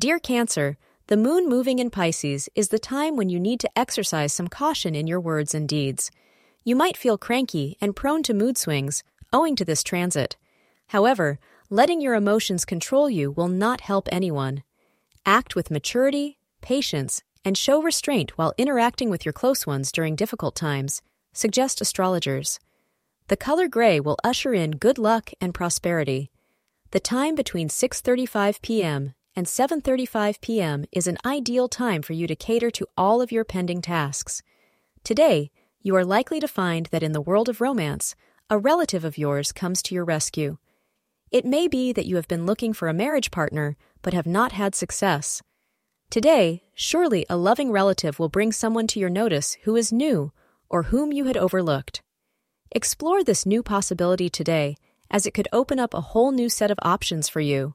Dear Cancer, the moon moving in Pisces is the time when you need to exercise some caution in your words and deeds. You might feel cranky and prone to mood swings owing to this transit. However, letting your emotions control you will not help anyone. Act with maturity, patience, and show restraint while interacting with your close ones during difficult times, suggest astrologers. The color gray will usher in good luck and prosperity. The time between 6:35 p.m. and 7:35 p.m. is an ideal time for you to cater to all of your pending tasks. Today, you are likely to find that in the world of romance, a relative of yours comes to your rescue. It may be that you have been looking for a marriage partner but have not had success. Today, surely a loving relative will bring someone to your notice who is new or whom you had overlooked. Explore this new possibility today, as it could open up a whole new set of options for you.